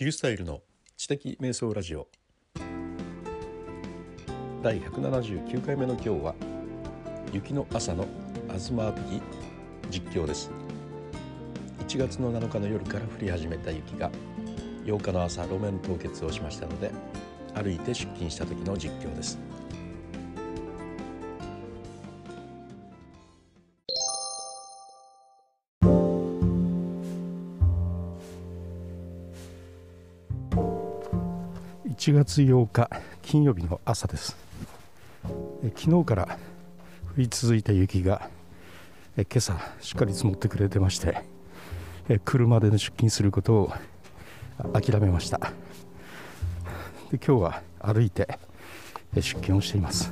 リュースタイルの知的瞑想ラジオ。第179回目の今日は雪の朝の東アプギ実況です。1月の7日の夜から降り始めた雪が8日の朝路面凍結をしましたので歩いて出勤した時の実況です。1月8日金曜日の朝です。え昨日から降り続いた雪がえ今朝しっかり積もってくれてましてえ車で出勤することを諦めました。で今日は歩いてえ出勤をしています。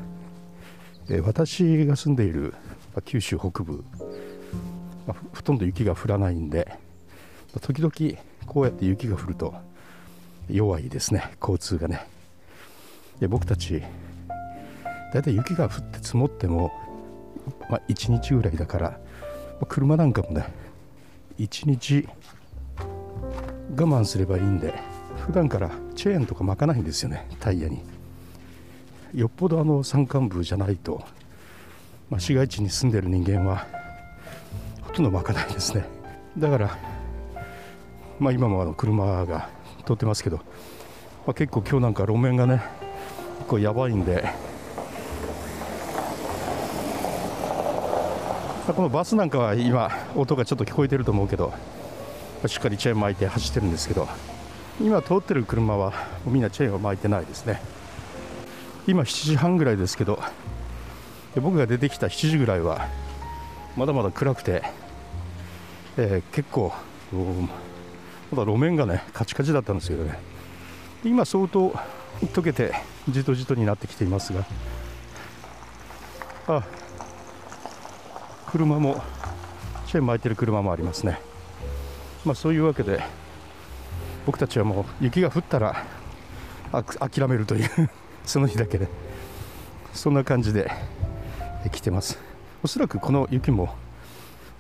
え私が住んでいる九州北部、まあほほとんど雪が降らないんでまあ時々こうやって雪が降ると弱いですね。交通がね。で僕たちだいたい雪が降って積もっても、まあ、1日ぐらいだから、まあ車なんかもね1日我慢すればいいんで普段からチェーンとか巻かないんですよねタイヤに。よっぽどあの山間部じゃないと、まあ、市街地に住んでる人間はほとんど巻かないですね。だからまあ今もあの車が通ってますけど、まあ、結構今日なんか路面がね結構やばいんで、このバスなんかは今音がちょっと聞こえてると思うけど、しっかりチェーン巻いて走ってるんですけど今通ってる車はみんなチェーンを巻いてないですね。今7時半ぐらいですけど僕が出てきた7時ぐらいはまだまだ暗くて、えー結構まだ路面がねカチカチだったんですけどね。今相当溶けてじとじとになってきていますが。あ車もチェーン巻いてる車もありますね。まあそういうわけで僕たちはもう雪が降ったら諦めるという その日だけで。そんな感じで来てます。おそらくこの雪も、ま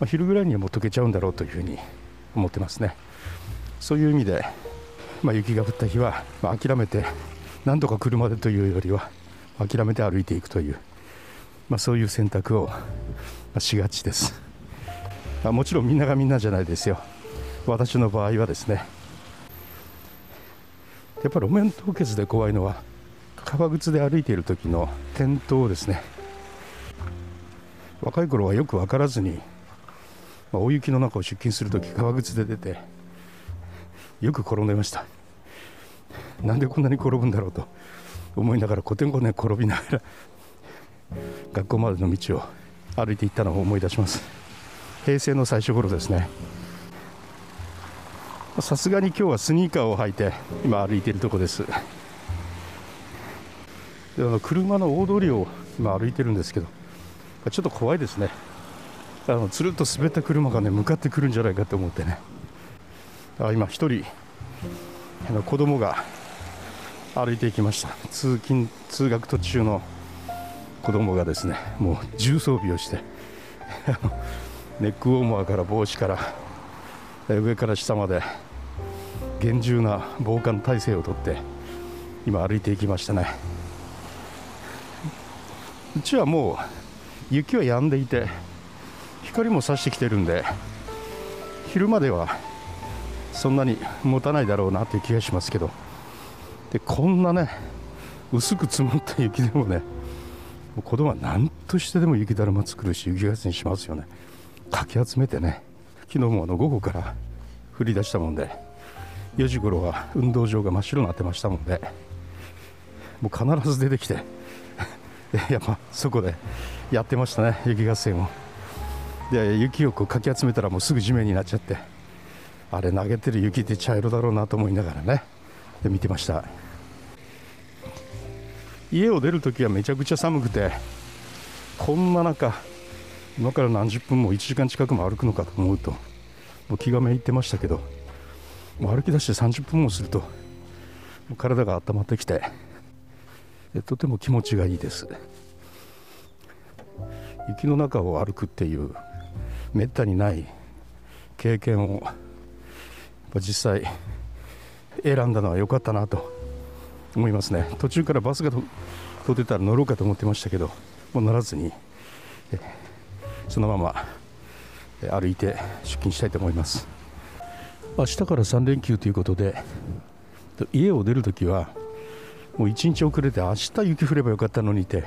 あ、昼ぐらいにはもう溶けちゃうんだろうというふうに思ってますね。そういう意味で、まあ、雪が降った日は、まあ、諦めてなんとか車でというよりは諦めて歩いていくという、まあ、そういう選択をしがちです。あもちろんみんながみんなじゃないですよ。私の場合はですね。やっぱ路面凍結で怖いのは革靴で歩いている時の転倒ですね。若い頃はよく分からずに、まあ、大雪の中を出勤する時革靴で出てよく転んでました。なんでこんなに転ぶんだろうと思いながらコテンコテン転びながら学校までの道を歩いていったのを思い出します。平成の最初頃ですね。さすがに今日はスニーカーを履いて今歩いているとこです。であの車の大通りを今歩いてるんですけどちょっと怖いですね。あのつるっと滑った車がね向かってくるんじゃないかと思ってね。あ今一人あの子供が歩いていきました。通勤通学途中の子供がですねもう重装備をして ネックウォーマーから帽子から上から下まで厳重な防寒体制をとって今歩いていきましたね。うちはもう雪は止んでいて光も差してきてるんで昼まではそんなに持たないだろうなという気がしますけど。でこんなね薄く積もった雪でもねもう子供は何としてでも雪だるま作るし雪合戦しますよね。かき集めてね昨日もあの午後から降り出したもんで4時頃は運動場が真っ白になってましたもんでもう必ず出てきて やっぱそこでやってましたね雪合戦を。で雪をこうかき集めたらもうすぐ地面になっちゃって。あれ投げてる雪って茶色だろうなと思いながらね。で見てました。家を出るときはめちゃくちゃ寒くてこんな中今から何十分も1時間近くも歩くのかと思うともう気がめいってましたけどもう歩き出して30分もするともう体が温まってきてとても気持ちがいいです。雪の中を歩くっていうめったにない経験を実際選んだのは良かったなと思いますね。途中からバスが通ってたら乗ろうかと思ってましたけどもう乗らずにそのまま歩いて出勤したいと思います。明日から3連休ということで家を出るときはもう1日遅れて明日雪降ればよかったのにって、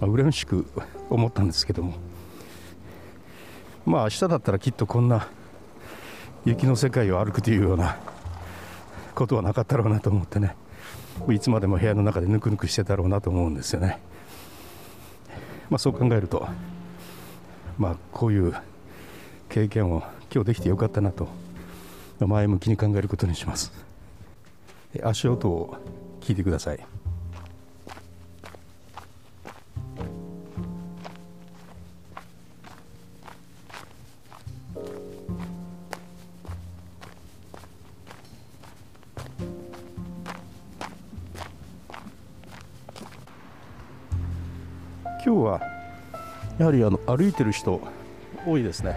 まあ、羨ましく思ったんですけども。まあ明日だったらきっとこんな雪の世界を歩くというようなことはなかったろうなと思ってね。いつまでも部屋の中でぬくぬくしてたろうなと思うんですよね。まあ、そう考えると、まあ、こういう経験を今日できてよかったなと前向きに考えることにします。足音を聞いてください。今日はやはりあの歩いてる人多いですね。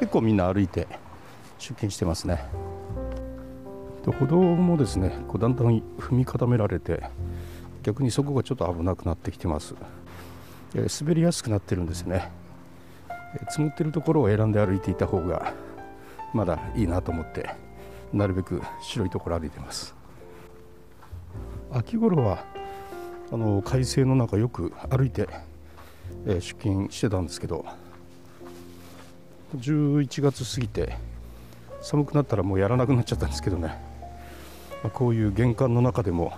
結構みんな歩いて出勤してますね。で歩道もですねこうだんだん踏み固められて逆にそこがちょっと危なくなってきてます、え、滑りやすくなってるんですね、積もってるところを選んで歩いていた方がまだいいなと思ってなるべく白いところ歩いてます。秋頃はあの快晴の中よく歩いて、えー、出勤してたんですけど11月過ぎて寒くなったらもうやらなくなっちゃったんですけどね、まあ、こういう玄関の中でも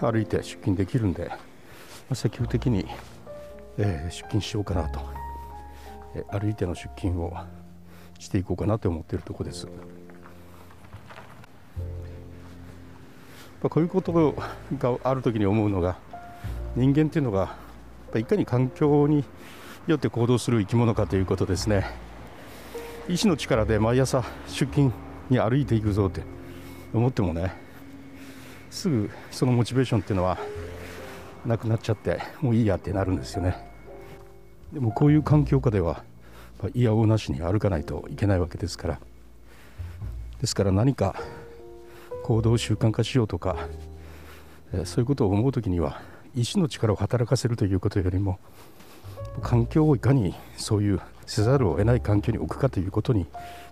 歩いて出勤できるんで、まあ、積極的に、えー、出勤しようかなと、えー、歩いての出勤をしていこうかなと思っているところです。こういうことがある時に思うのが人間っていうのがいかに環境によって行動する生き物かということですね。意志の力で毎朝出勤に歩いていくぞって思ってもねすぐそのモチベーションっていうのはなくなっちゃってもういいやってなるんですよね。でもこういう環境下では嫌おうなしに歩かないといけないわけですから。ですから何か行動習慣化しようとか、えそういうことを思う時には意志の力を働かせるということよりも環境をいかにそういうせざるを得ない環境に置くかということに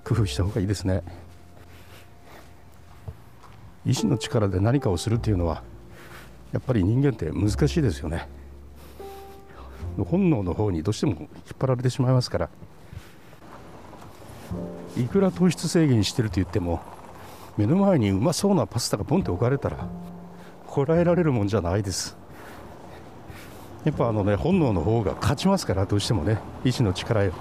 工夫した方がいいですね。意志の力で何かをするというのはやっぱり人間って難しいですよね。本能の方にどうしても引っ張られてしまいますから。いくら糖質制限してると言っても目の前にうまそうなパスタがポンって置かれたらこらえられるもんじゃないです。やっぱあのね本能の方が勝ちますからどうしてもね意志の力よ。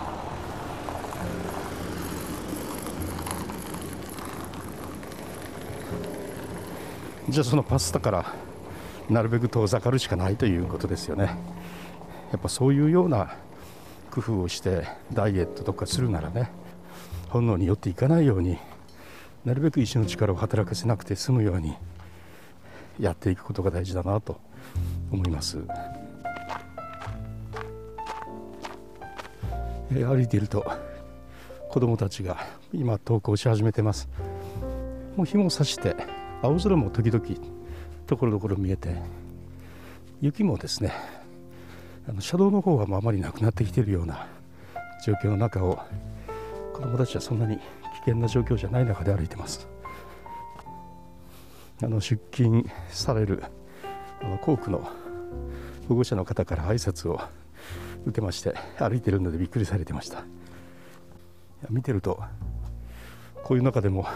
じゃあそのパスタからなるべく遠ざかるしかないということですよね。やっぱそういうような工夫をしてダイエットとかするならね本能によっていかないようになるべく意志の力を働かせなくて済むようにやっていくことが大事だなと思います。え歩いていると子どもたちが今登校し始めてますもう日も差して青空も時々ところどころ見えて雪もですねあの車道の方はあまりなくなってきているような状況の中を子どもたちはそんなに険な状況じゃない中で歩いてます。あの出勤されるあの校区の保護者の方から挨拶を受けまして歩いてるのでびっくりされてました。見てるとこういう中でも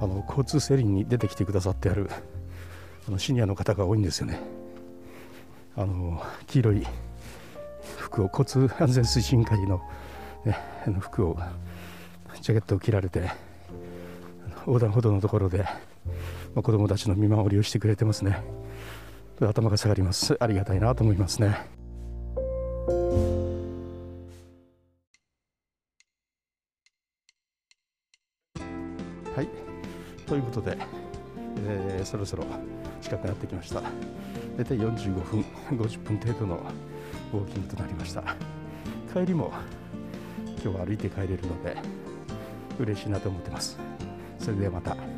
あの交通整理に出てきてくださってあるあのシニアの方が多いんですよね。あの黄色い服を交通安全推進会の,、ね、の服をジャケットを着られて横断歩道のところで、まあ、子どもたちの見守りをしてくれてますね。頭が下がります。ありがたいなと思いますね。はい。ということで、えー、そろそろ近くなってきました。大体45分50分程度のウォーキングとなりました。帰りも今日は歩いて帰れるので嬉しいなと思ってます。それではまた。